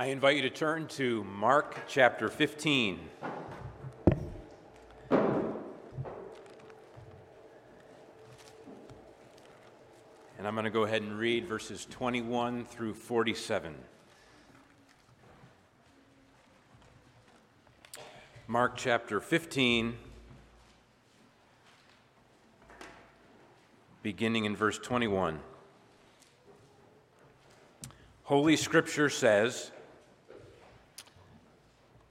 I invite you to turn to Mark chapter 15. And I'm going to go ahead and read verses 21 through 47. Mark chapter 15, beginning in verse 21. Holy Scripture says,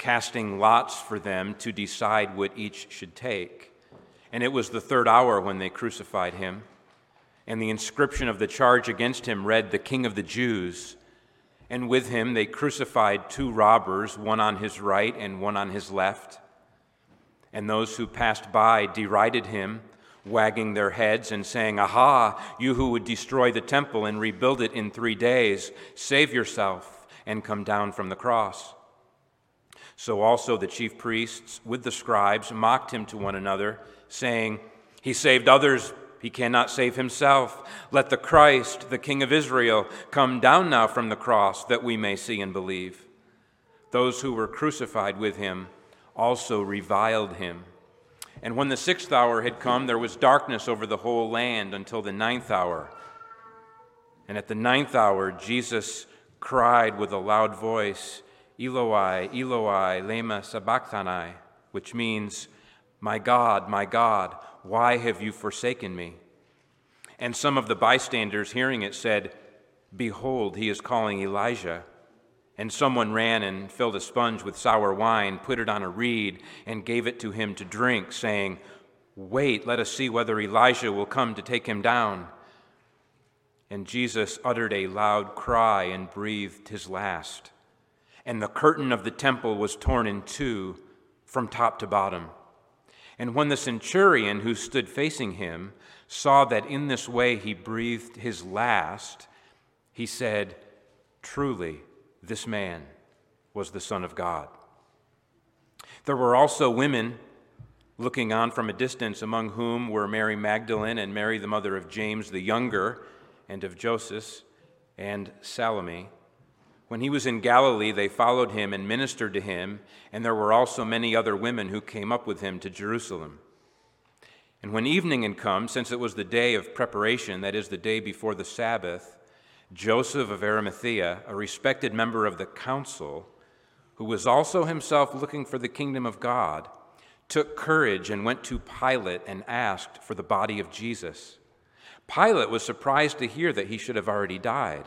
casting lots for them to decide what each should take. And it was the third hour when they crucified him. And the inscription of the charge against him read, The King of the Jews. And with him they crucified two robbers, one on his right and one on his left. And those who passed by derided him, wagging their heads and saying, Aha, you who would destroy the temple and rebuild it in three days, save yourself and come down from the cross. So also the chief priests with the scribes mocked him to one another, saying, He saved others, he cannot save himself. Let the Christ, the King of Israel, come down now from the cross that we may see and believe. Those who were crucified with him also reviled him. And when the sixth hour had come, there was darkness over the whole land until the ninth hour. And at the ninth hour, Jesus cried with a loud voice, Eloi, Eloi, lema sabachthani, which means, My God, my God, why have you forsaken me? And some of the bystanders hearing it said, Behold, he is calling Elijah. And someone ran and filled a sponge with sour wine, put it on a reed, and gave it to him to drink, saying, Wait, let us see whether Elijah will come to take him down. And Jesus uttered a loud cry and breathed his last and the curtain of the temple was torn in two from top to bottom. And when the centurion who stood facing him saw that in this way he breathed his last, he said, Truly, this man was the Son of God. There were also women looking on from a distance, among whom were Mary Magdalene and Mary, the mother of James the younger, and of Joseph, and Salome. When he was in Galilee, they followed him and ministered to him, and there were also many other women who came up with him to Jerusalem. And when evening had come, since it was the day of preparation, that is, the day before the Sabbath, Joseph of Arimathea, a respected member of the council, who was also himself looking for the kingdom of God, took courage and went to Pilate and asked for the body of Jesus. Pilate was surprised to hear that he should have already died.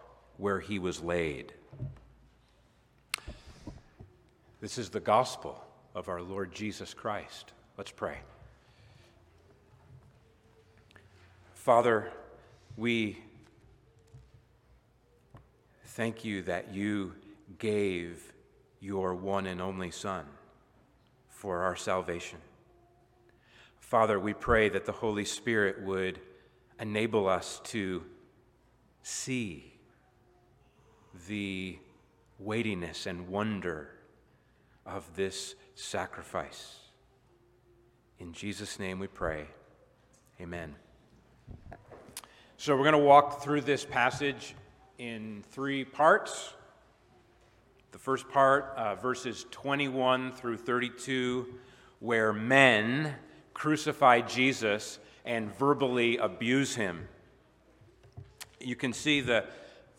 where he was laid. This is the gospel of our Lord Jesus Christ. Let's pray. Father, we thank you that you gave your one and only Son for our salvation. Father, we pray that the Holy Spirit would enable us to see the weightiness and wonder of this sacrifice. In Jesus' name we pray. Amen. So we're going to walk through this passage in three parts. The first part, uh, verses 21 through 32, where men crucify Jesus and verbally abuse him. You can see the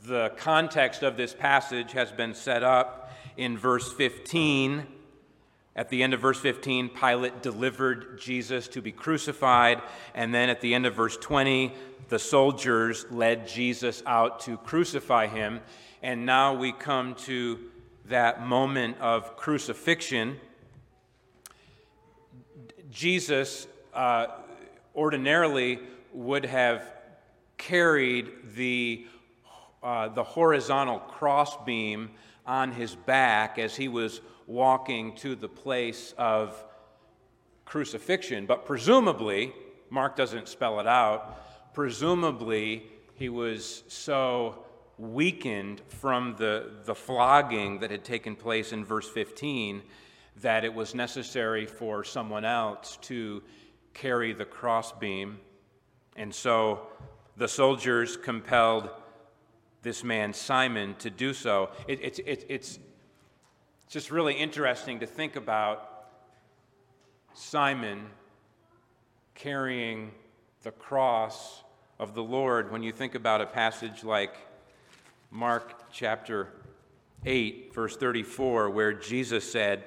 the context of this passage has been set up in verse 15, At the end of verse 15, Pilate delivered Jesus to be crucified. And then at the end of verse 20, the soldiers led Jesus out to crucify him. And now we come to that moment of crucifixion. Jesus uh, ordinarily would have carried the, uh, the horizontal crossbeam on his back as he was walking to the place of crucifixion. But presumably, Mark doesn't spell it out, presumably he was so weakened from the, the flogging that had taken place in verse 15 that it was necessary for someone else to carry the crossbeam. And so the soldiers compelled this man, Simon, to do so. It, it, it, it's just really interesting to think about Simon carrying the cross of the Lord when you think about a passage like Mark chapter 8, verse 34, where Jesus said,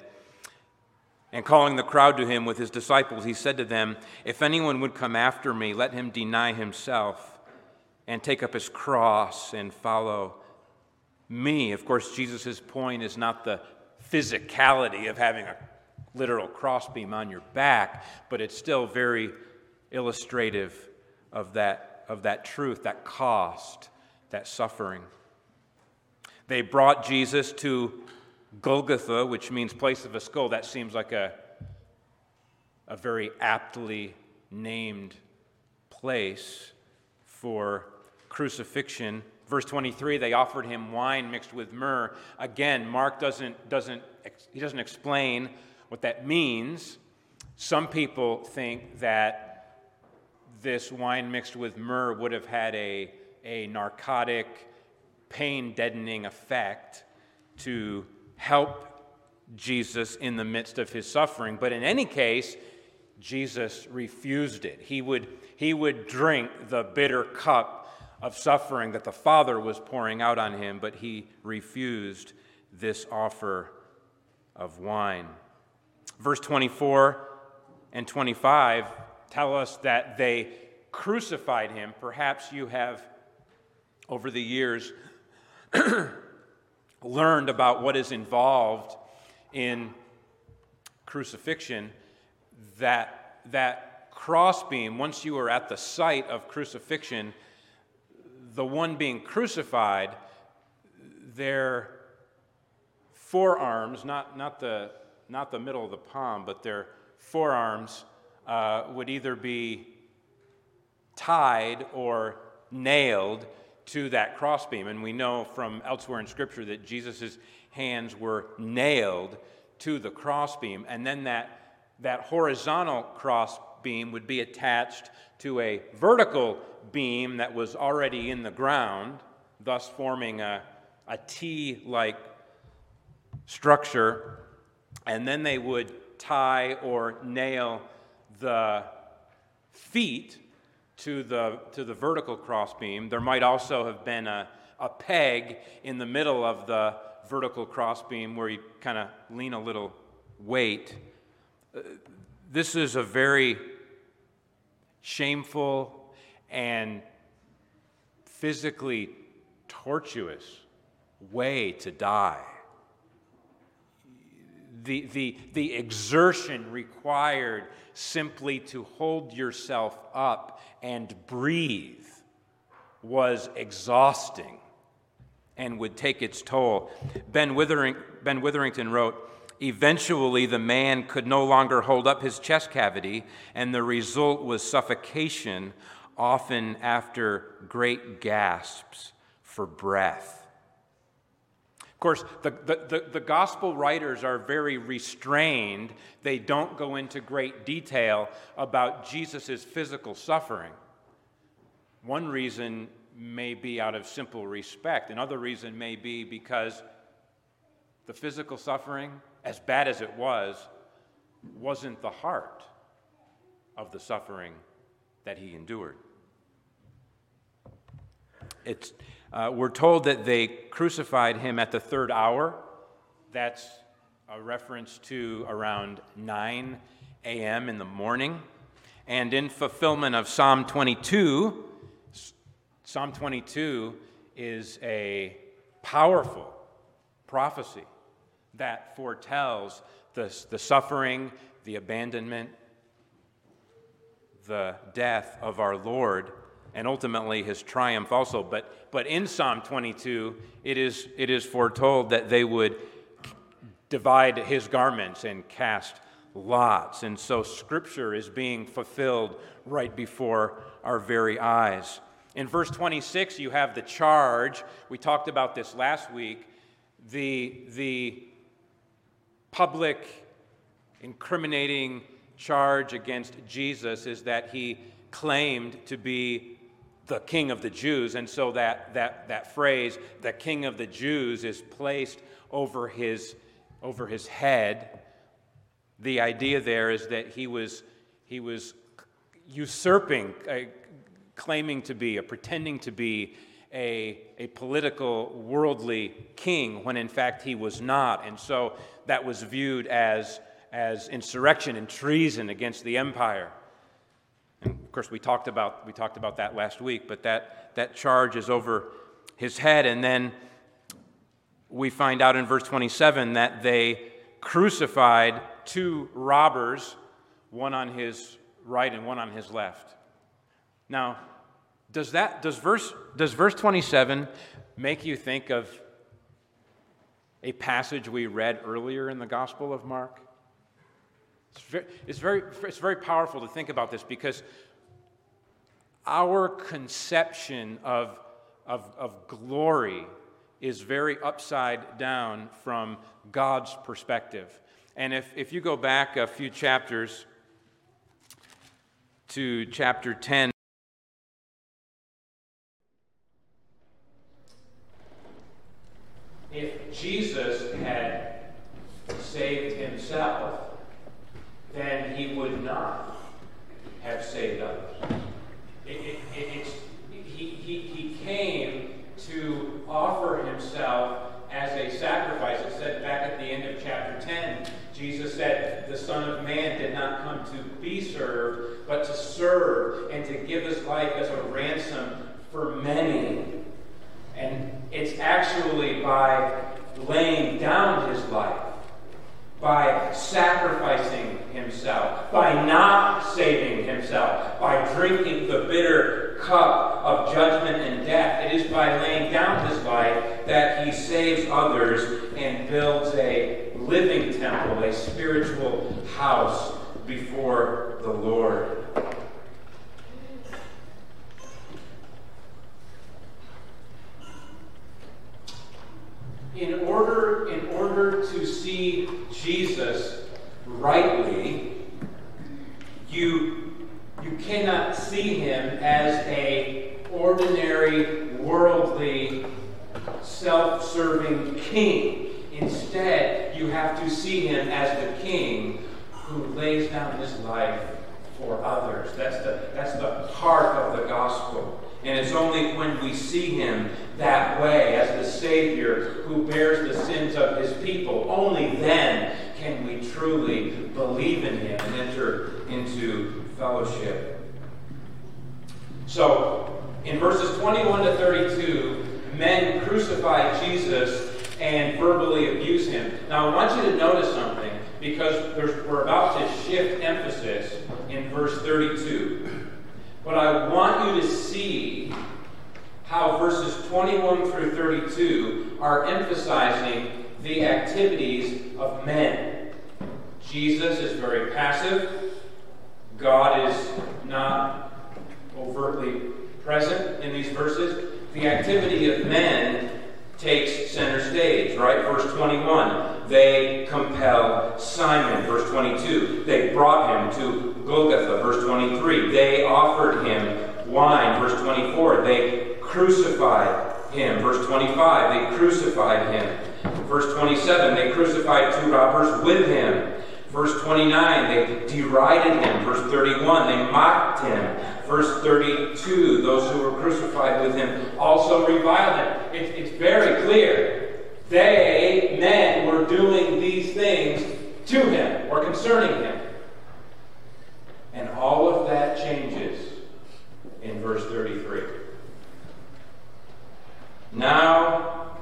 and calling the crowd to him with his disciples, he said to them, If anyone would come after me, let him deny himself and take up his cross and follow me. Of course, Jesus' point is not the physicality of having a literal crossbeam on your back, but it's still very illustrative of that, of that truth, that cost, that suffering. They brought Jesus to Golgotha, which means place of a skull. That seems like a, a very aptly named place for crucifixion. Verse 23, they offered him wine mixed with myrrh. Again, Mark doesn't, doesn't, he doesn't explain what that means. Some people think that this wine mixed with myrrh would have had a, a narcotic, pain deadening effect to help Jesus in the midst of his suffering. But in any case, Jesus refused it. He would, he would drink the bitter cup of suffering that the Father was pouring out on him, but he refused this offer of wine. Verse 24 and 25 tell us that they crucified him. Perhaps you have, over the years, learned about what is involved in crucifixion. That, that crossbeam, once you are at the site of crucifixion, the one being crucified, their forearms, not, not, the, not the middle of the palm, but their forearms uh, would either be tied or nailed to that crossbeam. And we know from elsewhere in Scripture that Jesus' hands were nailed to the crossbeam. And then that, that horizontal crossbeam would be attached to a vertical beam that was already in the ground, thus forming a, a T like structure. And then they would tie or nail the feet to the, to the vertical crossbeam. There might also have been a, a peg in the middle of the vertical crossbeam where you kind of lean a little weight. Uh, This is a very shameful and physically tortuous way to die. The, the, the exertion required simply to hold yourself up and breathe was exhausting and would take its toll. Ben, Withering, ben Witherington wrote, Eventually, the man could no longer hold up his chest cavity, and the result was suffocation often after great gasps for breath. Of course, the, the, the, the, gospel writers are very restrained. They don't go into great detail about Jesus' physical suffering. One reason may be out of simple respect, another reason may be because the physical suffering, as bad as it was, wasn't the heart of the suffering that he endured. It's, uh, we're told that they crucified him at the third hour. That's a reference to around 9 a.m. in the morning. And in fulfillment of Psalm 22, Psalm 22 is a powerful prophecy that foretells the, the suffering, the abandonment, the death of our Lord, and ultimately his triumph also. But, but in Psalm 22, it is, it is foretold that they would divide his garments and cast lots. And so scripture is being fulfilled right before our very eyes. In verse 26, you have the charge. We talked about this last week. The, the public incriminating charge against Jesus is that he claimed to be the king of the Jews. And so that, that, that phrase, the king of the Jews, is placed over his, over his head. The idea there is that he was, he was usurping, uh, claiming to be, or pretending to be a, a political, worldly king when in fact he was not. And so that was viewed as, as insurrection and treason against the empire. And of course, we talked about, we talked about that last week, but that, that charge is over his head. And then we find out in verse 27 that they crucified two robbers, one on his right and one on his left. Now, does that does verse does verse 27 make you think of a passage we read earlier in the Gospel of Mark? It's very, it's very, it's very powerful to think about this because our conception of, of, of glory is very upside down from God's perspective. And if, if you go back a few chapters to chapter 10, if Jesus had saved himself, then he would not have saved others. It, it, it, he, he, he came to offer himself as a sacrifice. It said back at the end of chapter 10, Jesus said, The Son of Man did not come to be served, but to serve and to give his life as a ransom for many. And it's actually by laying down his life, by sacrificing himself, by not saving himself, by drinking the bitter cup of judgment and death. It is by laying down his life that he saves others and builds a living temple, a spiritual house before the Lord. In order, in order to see Jesus rightly, you, you cannot see him as a ordinary, worldly, self-serving king. Instead, you have to see him as the king who lays down his life for others. That's the, that's the heart of the gospel. And it's only when we see him that way as the Savior who bears the sins of his people, only then can we truly believe in him and enter into fellowship. So, in verses 21 to 32, men crucify Jesus and verbally abuse him. Now, I want you to notice something because we're about to shift emphasis in verse 32. But I want you to see how verses 21 through 32 are emphasizing the activities of men. Jesus is very passive. God is not overtly present in these verses. The activity of men takes center stage, right? Verse 21, they compel Simon. Verse 22, they brought him to Golgotha. Verse 23, they offered him wine. Verse 24, they crucified him. Verse 25, they crucified him. Verse 27, they crucified two robbers with him. Verse 29, they derided him. Verse 31, they mocked him. Verse 32, those who were crucified with him also reviled him. It's, it's very clear. They, men, were doing these things to him or concerning him. And all of that changes in verse 33. Now,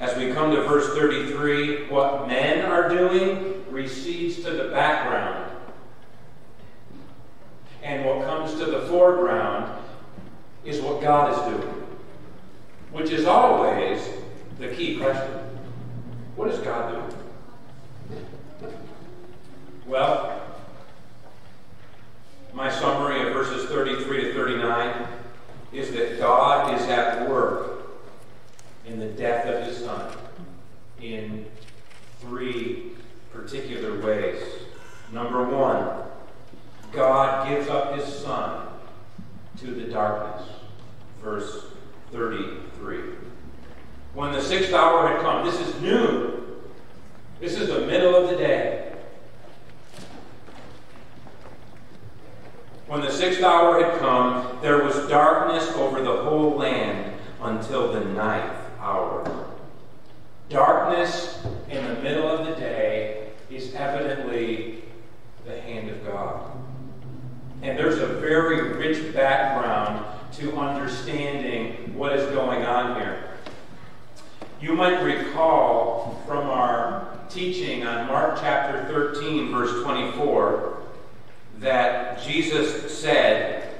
as we come to verse 33, what men are doing recedes to the background. And what comes to the foreground is what God is doing, which is always the key question. What is God doing? Well, my summary of verses 33 to 39 is that God is at work in the death of his son in three particular ways. Number one, God gives up his son to the darkness. Verse 33. When the sixth hour had come, this is noon. This is the middle of the day. When the sixth hour had come, there was darkness over the whole land until the ninth hour. Darkness in the middle of the day is evidently the hand of God. And there's a very rich background to understanding what is going on here. You might recall from our teaching on Mark chapter 13, verse 24, that Jesus said,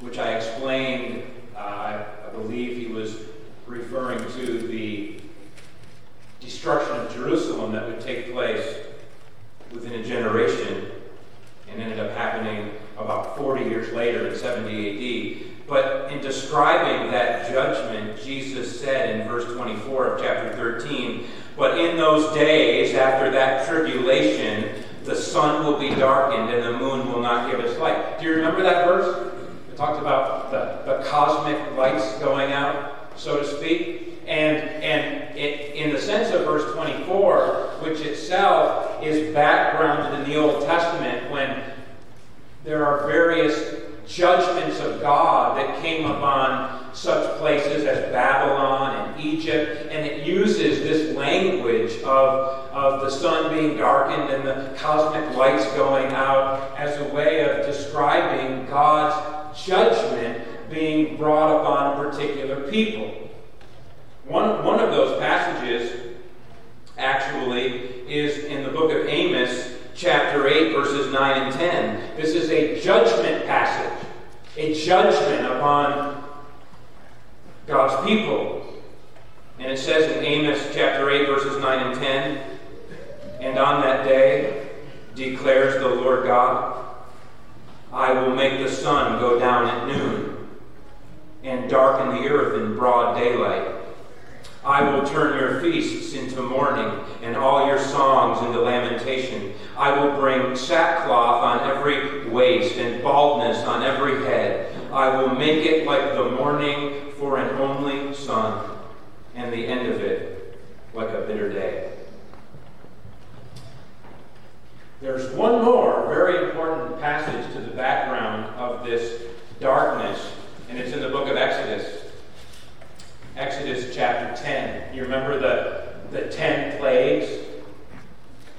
which I explained, uh, I believe he was referring to the destruction of Jerusalem that would take place within a generation and ended up happening about 40 years later in 70 AD. But in describing that judgment, Jesus said in verse 24 of chapter 13, But in those days, after that tribulation, the sun will be darkened and the moon will not give its light. Do you remember that verse? It talked about the, the cosmic lights going out, so to speak. And, and it, in the sense of verse 24, which itself is backgrounded in the Old Testament when there are various judgments of God that came upon such places as Babylon and Egypt, and it uses this language of, of the sun being darkened and the cosmic lights going out as a way of describing God's judgment being brought upon a particular people. One, one of those passages, actually, is in the book of Amos, chapter 8, verses 9 and 10. This is a judgment passage, a judgment upon God's people. And it says in Amos chapter 8, verses 9 and 10, And on that day, declares the Lord God, I will make the sun go down at noon and darken the earth in broad daylight. I will turn your feasts into mourning and all your songs into lamentation. I will bring sackcloth on every waist and baldness on every head. I will make it like the mourning for an only son, the end of it like a bitter day. There's one more very important passage to the background of this darkness, and it's in the book of Exodus. Exodus chapter 10. You remember the, the ten plagues?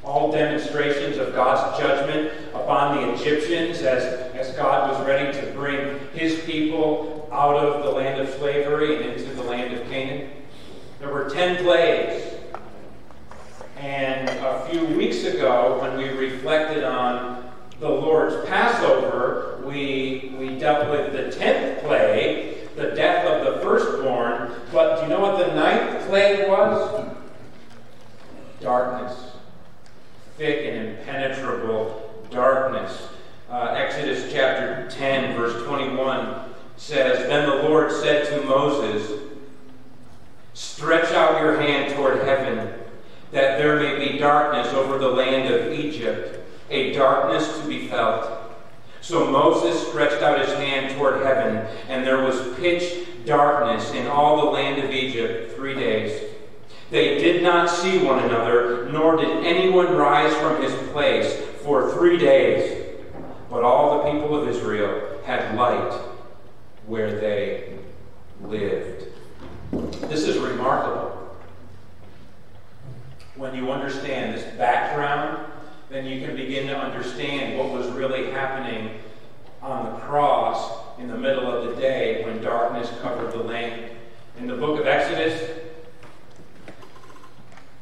All demonstrations of God's judgment upon the Egyptians as, as God was ready to bring his people out of the land of slavery and into the land of Canaan. There were ten plagues. And a few weeks ago, when we reflected on the Lord's Passover, we, we dealt with the tenth plague, the death of the firstborn. But do you know what the ninth plague was? Darkness. Thick and impenetrable darkness. Uh, Exodus chapter 10, verse 21 says Then the Lord said to Moses, Stretch out your hand toward heaven, that there may be darkness over the land of Egypt, a darkness to be felt so Moses stretched out his hand toward heaven, and there was pitch darkness in all the land of Egypt three days. They did not see one another, nor did anyone rise from his place for three days. But all the people of Israel had light where they lived. This is remarkable. when you understand this background, then you can begin to understand what was really happening on the cross in the middle of the day when darkness covered the land. In the book of Exodus,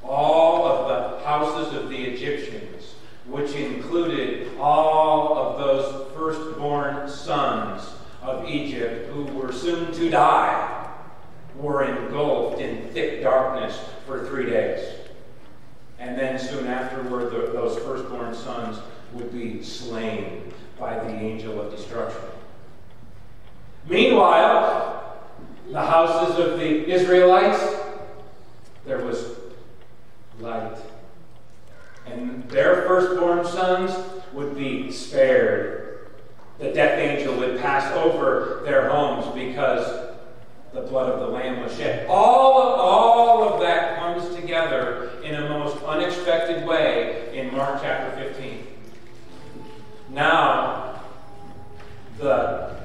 all of the houses of the Egyptians, which included all of those firstborn sons of Egypt who were soon to die, were engulfed in thick darkness for three days. And then soon afterward, the, those firstborn sons would be slain by the angel of destruction. Meanwhile, the houses of the Israelites, there was light. And their firstborn sons would be spared. The death angel would pass over their homes because the blood of the Lamb was shed. All all of that comes together in a most unexpected way in Mark chapter 15. Now, the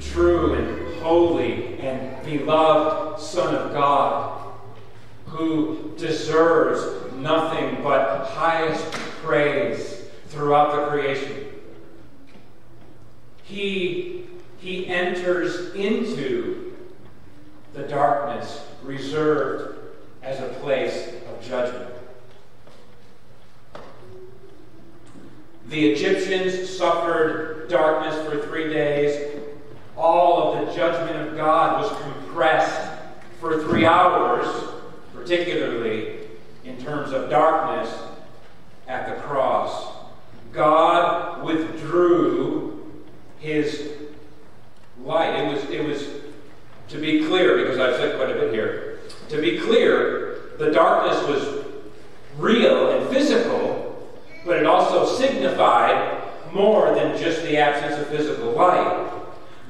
true and holy and beloved Son of God, who deserves nothing but highest praise throughout the creation. He, he enters into the darkness reserved as a place of judgment. The Egyptians suffered darkness for three days. All of the judgment of God was compressed for three hours, particularly in terms of darkness at the cross. God withdrew his light. It was, it was to be clear, because I've said quite a bit here, to be clear, the darkness was real and physical, but it also signified more than just the absence of physical light.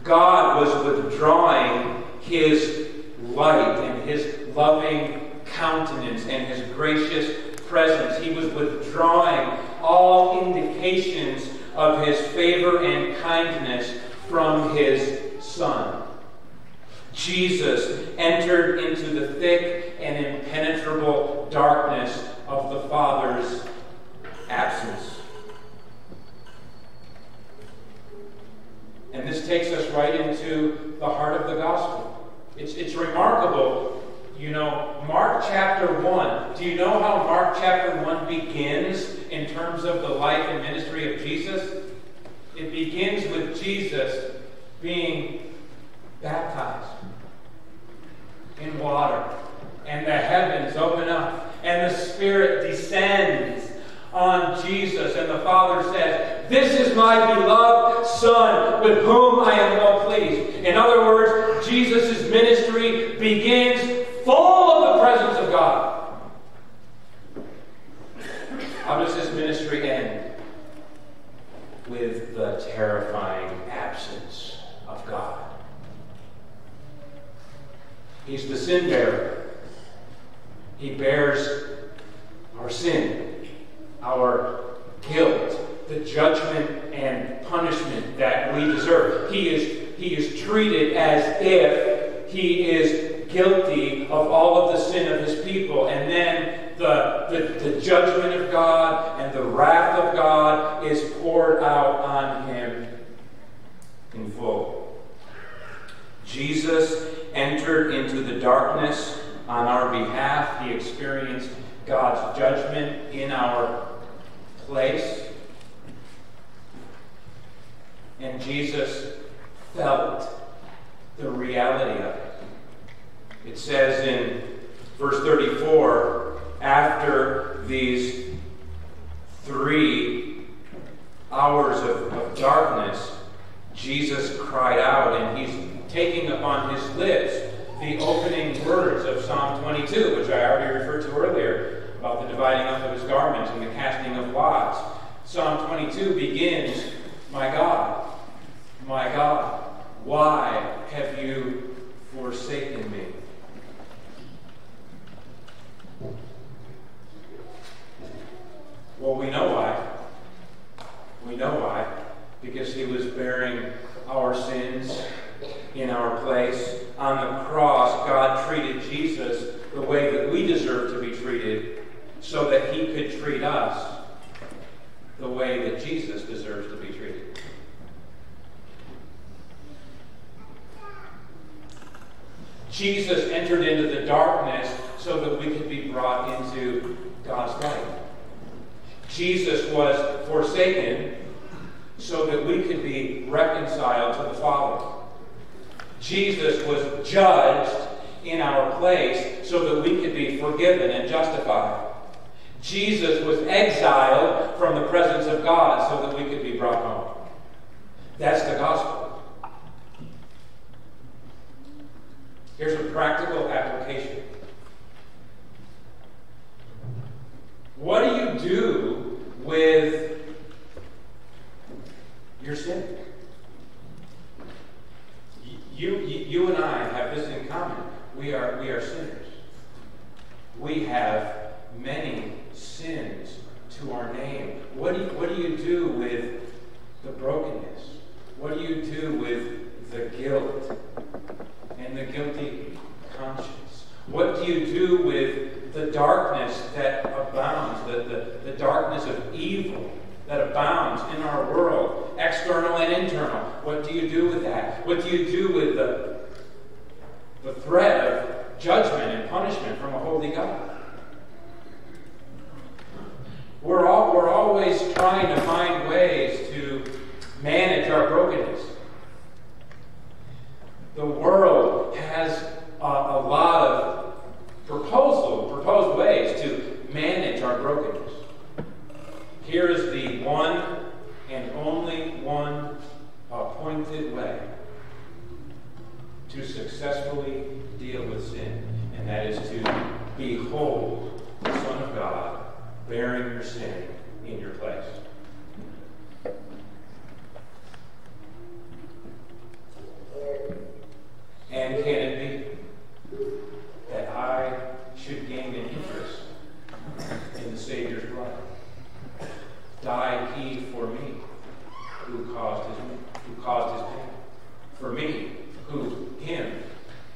God was withdrawing his light and his loving countenance and his gracious presence. He was withdrawing all indications of his favor and kindness from his Son. Jesus entered into the thick and impenetrable darkness of the Father's absence. And this takes us right into the heart of the gospel. It's, it's remarkable. You know, Mark chapter 1. Do you know how Mark chapter 1 begins in terms of the life and ministry of Jesus? It begins with Jesus being baptized in water, and the heavens open up, and the Spirit descends on Jesus, and the Father says, This is my beloved Son, with whom I am well pleased. In other words, Jesus' ministry begins full of the presence of God. How does his ministry end? With the terrifying absence of God. He's the sin bearer. He bears our sin, our guilt, the judgment and punishment that we deserve. He is, he is treated as if he is guilty of all of the sin of his people. And then the, the, the judgment of God and the wrath of God is poured out on him in full. Jesus entered into the darkness on our behalf. He experienced God's judgment in our place. And Jesus felt the reality of it. It says in verse 34 after these three hours of, of darkness, Jesus cried out, and he's taking upon his lips the opening words of Psalm 22, which I already referred to earlier, about the dividing up of his garments and the casting of lots. Psalm 22 begins, My God, my God, why have you forsaken me? Well, we know why. We know why. Because he was bearing our sins in our place. On the cross, God treated Jesus the way that we deserve to be treated so that he could treat us the way that Jesus deserves to be treated. Jesus entered into the darkness so that we could be brought into God's light. Jesus was forsaken so that we could be reconciled to the Father. Jesus was judged in our place so that we could be forgiven and justified. Jesus was exiled from the presence of God so that we could be brought home. That's the gospel. Here's a practical application. What do you do with your sin? You, you, and I have this in common. We are, we are sinners. We have many sins to our name. What do you, what do, you do with the brokenness? What do you do with the guilt and the guilty conscience? What do you do with the darkness that abounds, the, the, the darkness of evil that abounds in our world, external and internal? What do you do with that? What do you do with the, the threat of judgment and punishment from a holy God? We're, all, we're always trying to find ways to manage our brokenness. The world has a, a lot of proposal, proposed ways to manage our brokenness. Here is the one and only one appointed way to successfully deal with sin, and that is to behold the Son of God bearing your sin in your place. And can it be that I should gain an interest in the Savior's blood? Died he for me, who caused his who caused his pain? For me, who him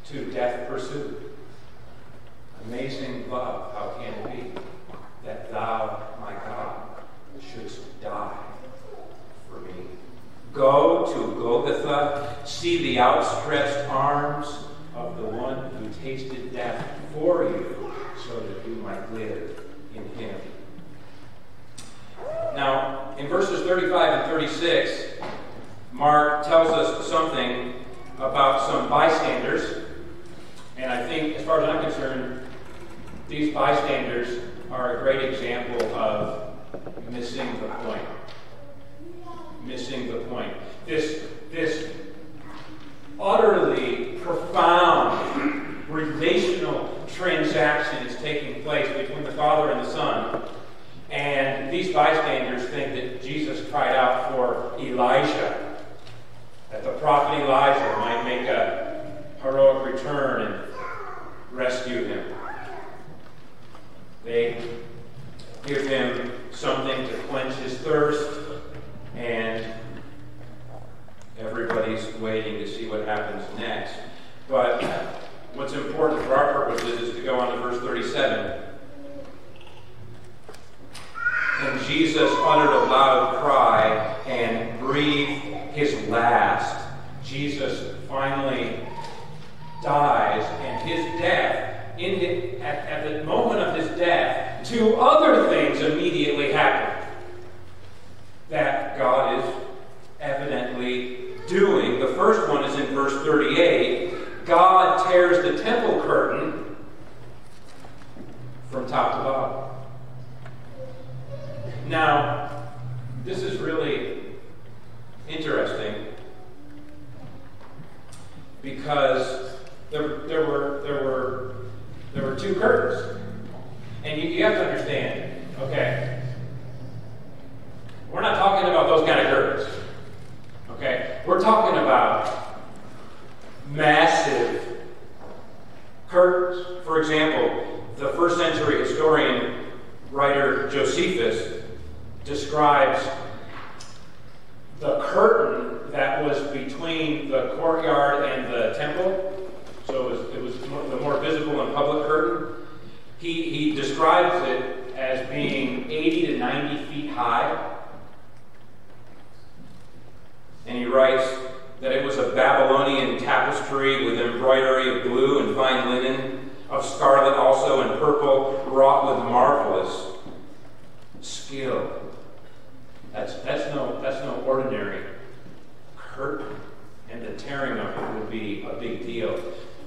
to death pursued. Amazing love, how can it be? that thou, my God, shouldst die for me. Go to Golgotha, see the outstretched arms of the one who tasted death for you, so that you might live in him. Now, in verses 35 and 36, Mark tells us something about some bystanders. And I think, as far as I'm concerned, these bystanders are a great example of missing the point. Missing the point. This, this utterly profound relational transaction is taking place between the Father and the Son. And these bystanders think that Jesus cried out for Elijah, that the prophet Elijah might make a heroic return and rescue him. They give him something to quench his thirst, and everybody's waiting to see what happens next. But what's important for our purposes is to go on to verse 37. And Jesus uttered a loud cry and breathed his last. Jesus finally dies, and his death in the, at, at the moment of his death, two other things immediately happen that God is evidently doing. The first one is in verse 38. God tears the temple curtain from top to bottom. Now, this is really interesting because there, there, were, there were there were two curtains. And you, you have to understand, okay, we're not talking about those kind of curtains. Okay? We're talking about massive curtains. For example, the first century historian, writer Josephus, describes the curtain that was between the courtyard and the temple so it was, it was the more visible and public curtain. He, he describes it as being 80 to 90 feet high. And he writes that it was a Babylonian tapestry with embroidery of blue and fine linen, of scarlet also and purple, wrought with marvelous skill. That's, that's, no, that's no ordinary curtain, and the tearing of it would be a big deal.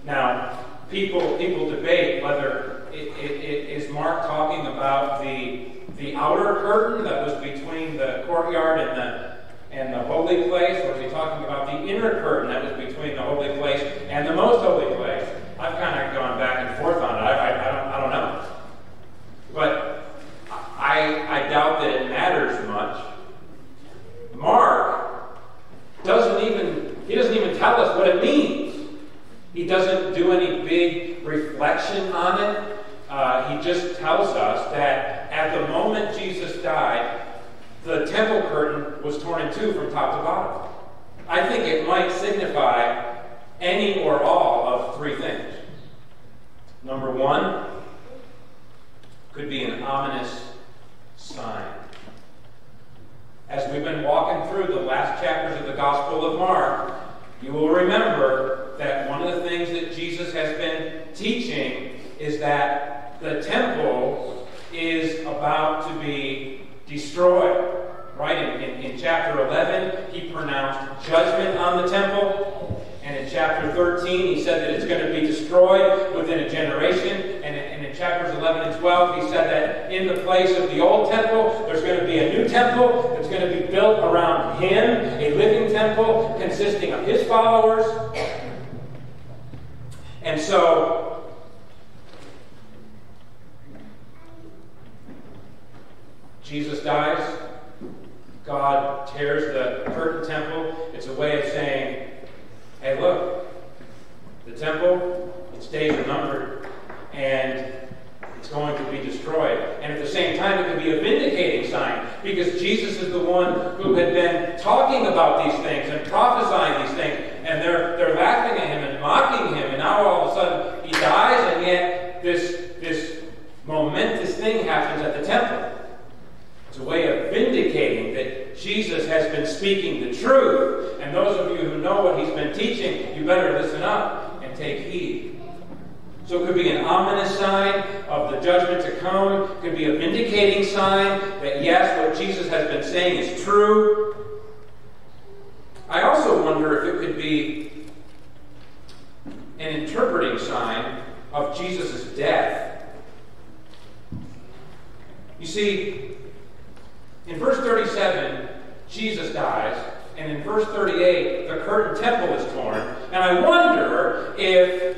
Now, people, people debate whether is Mark talking about the, the outer curtain that was between the courtyard and the, and the holy place, or is he talking about the inner curtain that was between the holy place and the most holy place? I've kind of gone back and forth on it. I, I, I, don't, I don't know. But I, I doubt that it matters much. Mark doesn't even, he doesn't even tell us what it means. He doesn't do any big reflection on it. Just tells us that at the moment Jesus died, the temple curtain was torn in two from top to bottom. I think it might signify any or all of three things. Number one, could be an ominous sign. As we've been walking through the last chapters of the Gospel of Mark, you will remember that one of the things that Jesus has been teaching is that the temple is about to be destroyed. Right? In, in, in chapter 11, he pronounced judgment on the temple. And in chapter 13, he said that it's going to be destroyed within a generation. And and in chapters 11 and 12, he said that in the place of the old temple, there's going to be a new temple that's going to be built around him, a living temple consisting of his followers. And so, Jesus dies. God tears the curtain temple. It's a way of saying, hey, look, the temple, its days are numbered, and it's going to be destroyed. And at the same time, it could be a vindicating sign because Jesus is the one who had been talking about these things and prophesying these things, and they're, they're laughing at him and mocking him, and now all of a sudden he dies, and yet this, this momentous thing happens at the temple. It's a way of vindicating that Jesus has been speaking the truth. And those of you who know what he's been teaching, you better listen up and take heed. So it could be an ominous sign of the judgment to come. It could be a vindicating sign that, yes, what Jesus has been saying is true. I also wonder if it could be an interpreting sign of Jesus' death. You see, in verse 37, Jesus dies. And in verse 38, the curtain temple is torn. And I wonder if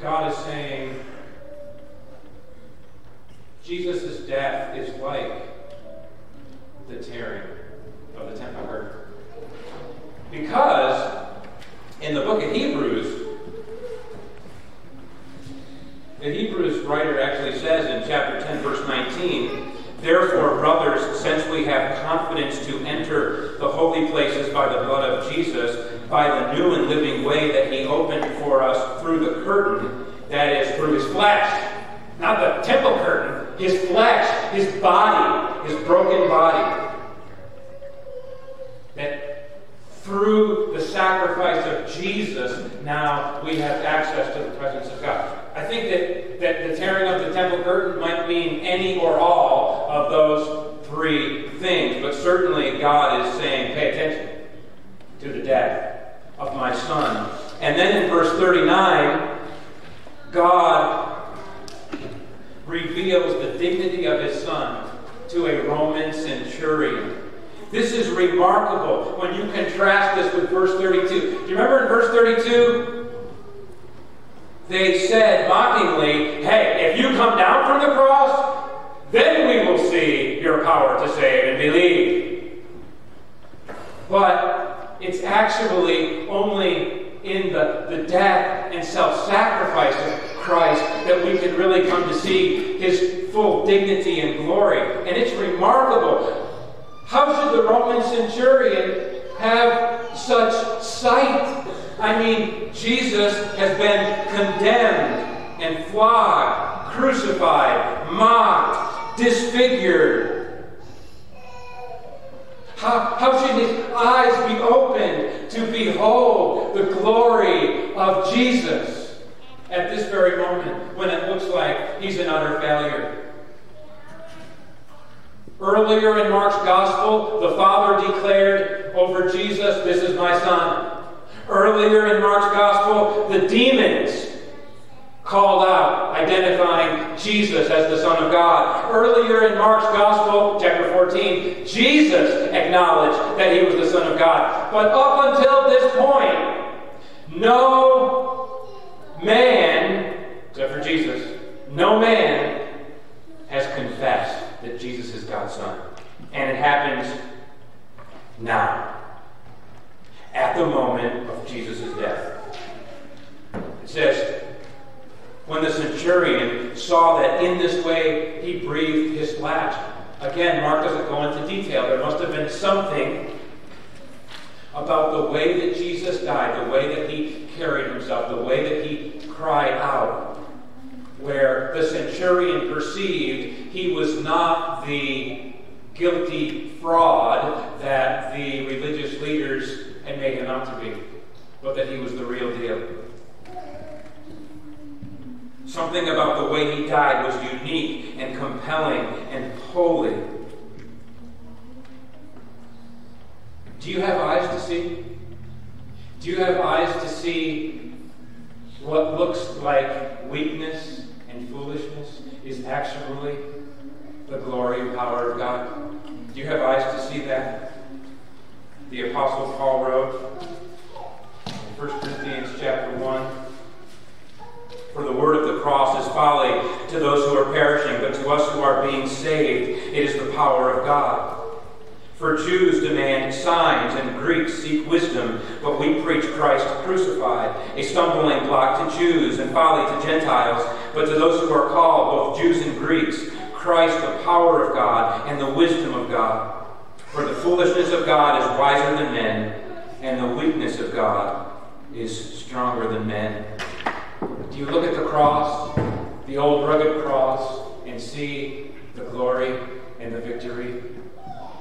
God is saying, Jesus' death is like the tearing of the temple curtain. Because in the book of Hebrews, the Hebrews writer actually says in chapter 10, verse 19, Therefore, brothers, since we have confidence to enter the holy places by the blood of Jesus, by the new and living way that he opened for us through the curtain, that is, through his flesh, not the temple curtain, his flesh, his body, his broken body. That through the sacrifice of Jesus, now we have access to the presence of God. I think that, that the tearing of the temple curtain might mean any or all of those three things, but certainly God is saying, pay attention to the death of my son. And then in verse 39, God reveals the dignity of his son to a Roman centurion. This is remarkable when you contrast this with verse 32. Do you remember in verse 32? They said mockingly, Hey, if you come down from the cross, then we will see your power to save and believe. But it's actually only in the, the death and self sacrifice of Christ that we can really come to see his full dignity and glory. And it's remarkable. How should the Roman centurion have such sight I mean, Jesus has been condemned and flogged, crucified, mocked, disfigured. How, how should his eyes be opened to behold the glory of Jesus at this very moment when it looks like he's an utter failure? Earlier in Mark's gospel, the Father declared over Jesus, This is my Son. Earlier in Mark's gospel, the demons called out, identifying Jesus as the Son of God. Earlier in Mark's Gospel, chapter 14, Jesus acknowledged that he was the Son of God. But up until this point, no man, except for Jesus, no man has confessed that Jesus is God's Son. And it happens now, at the moment of Jesus' death. It says, when the centurion saw that in this way he breathed his last. Again, Mark doesn't go into detail. There must have been something about the way that Jesus died, the way that he carried himself, the way that he cried out, where the centurion perceived he was not the guilty fraud that the religious leaders had made him out to be, but that he was the real deal. Something about the way he died was unique and compelling and holy. Do you have eyes to see? Do you have eyes to see what looks like weakness and foolishness is actually the glory and power of God? Do you have eyes to see that? The Apostle Paul wrote in 1 Corinthians chapter 1. For the word of cross is folly to those who are perishing, but to us who are being saved, it is the power of God. For Jews demand signs, and Greeks seek wisdom, but we preach Christ crucified, a stumbling block to Jews and folly to Gentiles, but to those who are called, both Jews and Greeks, Christ the power of God and the wisdom of God. For the foolishness of God is wiser than men, and the weakness of God is stronger than men. You look at the cross, the old rugged cross, and see the glory and the victory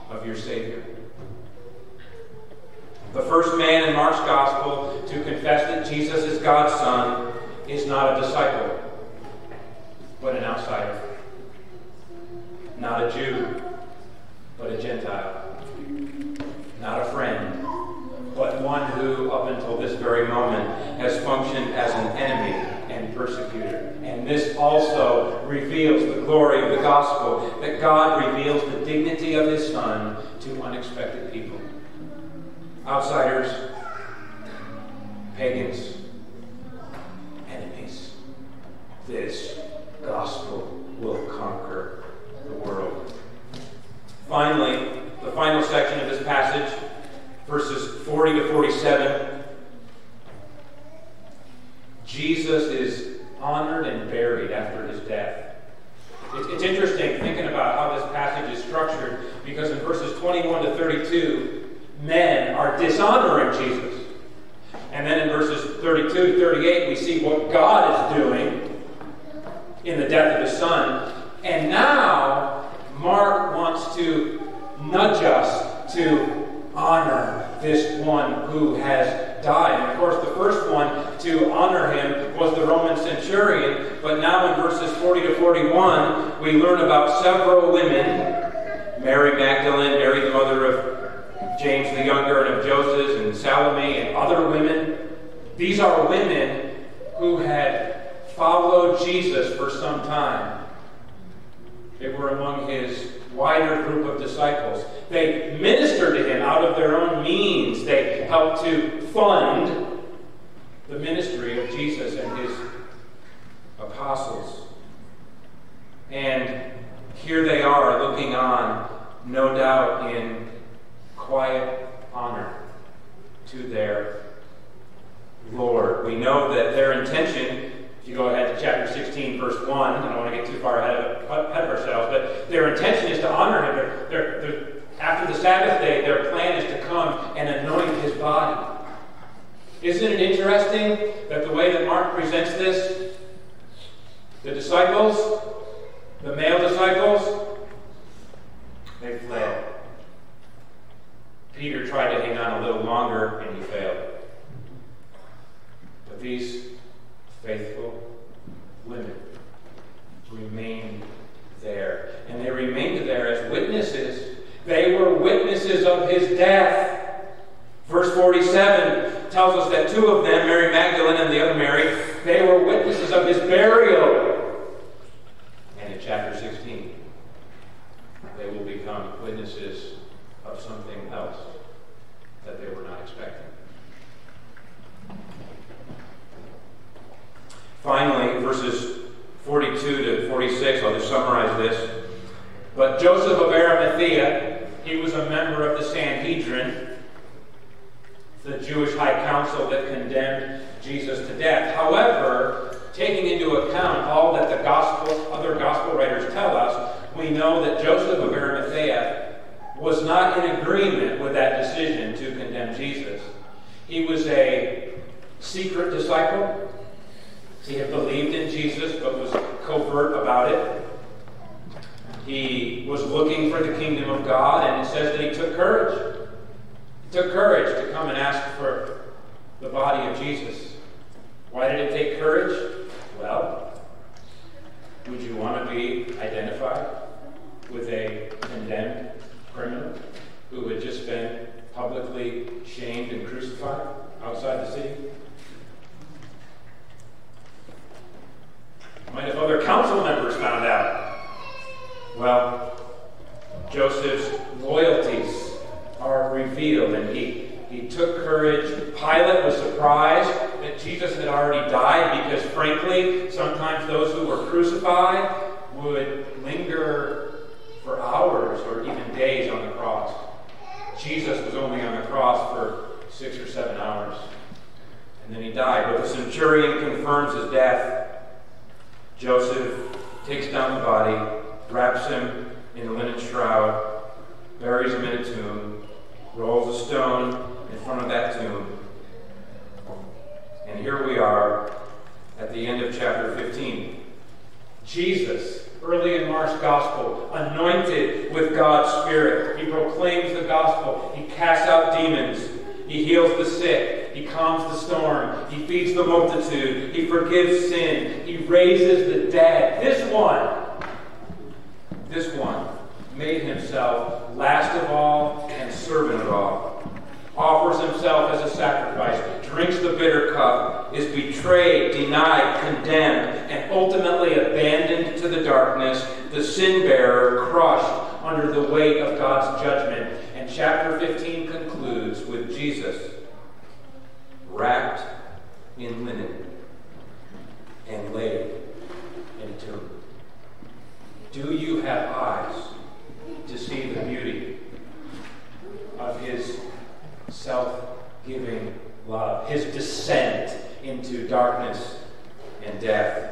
of your Savior? The first man in Mark's gospel to confess that Jesus is God's Son is not a disciple, but an outsider. Not a Jew, but a Gentile. Not a friend, but one who, up until this very moment, has functioned as an enemy this also reveals the glory of the gospel that God reveals the dignity of his Son to unexpected people. Outsiders, pagans, enemies. This gospel will conquer the world. Finally, the final section of this passage verses 40 to 47. Jesus is honored and buried after his death. It's, it's interesting thinking about how this passage is structured because in verses 21 to 32, men are dishonoring Jesus. And then in verses 32 to 38, we see what God is doing in the death of his son. And now, Mark wants to nudge us to honor this one who has died. And of course, the first one to honor him was the Roman centurion. But now in verses 40 to 41, we learn about several women Mary Magdalene, Mary, the mother of James the Younger, and of Joseph, and Salome, and other women. These are women who had followed Jesus for some time. They were among his wider group of disciples. They ministered to him out of their own means. They helped to fund the ministry of Jesus and his apostles. And here they are looking on, no doubt in quiet honor to their Lord. We know that their intention if you go ahead to chapter 16, verse 1, I don't want to get too far ahead of, ahead of ourselves, but their intention is to honor him. They're, they're, they're, after the Sabbath day, their plan is to come and anoint his body. Isn't it interesting that the way that Mark presents this, The disciples, the male disciples, they fled. Peter tried to hang on a little longer and he failed. But these faithful women remained there. And they remained there as witnesses. They were witnesses of his death. Verse 47 tells us that two of them, Mary Magdalene and the other Mary, they were witnesses of his burial. And in chapter 16, they will become witnesses of something else that they were not expecting. Finally, verses 42 to 46, I'll just summarize this. But Joseph of Arimathea, he was a member of the Sanhedrin, the Jewish high council that condemned Jesus to death. However, taking into account all that the gospel, other gospel writers tell us, we know that Joseph of Arimathea was not in agreement with that decision to condemn Jesus. He was a secret disciple. He had believed in Jesus but was covert about it. He was looking for the kingdom of God, and it says that he took courage. He took courage to come and ask for the body of Jesus. Why did it take courage? Well, would you want to be identified with a condemned criminal who had just been publicly shamed and crucified outside the city? Might have other council members found out. Well, Joseph's loyalties are revealed, and he, he took courage. Pilate was surprised that Jesus had already died because, frankly, sometimes those who were crucified would linger hours or even days on the cross. Jesus was only on the cross for six or seven hours. And then he died. But the centurion confirms his death. Joseph takes down the body, wraps him in a linen shroud, buries him in a tomb, rolls a stone in front of that tomb. And here we are at the end of chapter 15. Jesus, early in Mark's gospel, anointed with God's Spirit. He proclaims the gospel. He casts out demons. He heals the sick. He calms the storm. He feeds the multitude. He forgives sin. He raises the dead. This one, this one, made himself last of all and servant of all. Offers himself as a sacrifice, drinks the bitter cup, is betrayed, denied, condemned, and ultimately abandoned to the darkness, the sin bearer crushed under the weight of God's judgment. And chapter 15 concludes with Jesus wrapped in linen and laid in a tomb. Do you have eyes to see the beauty of his self giving love, his descent into darkness death?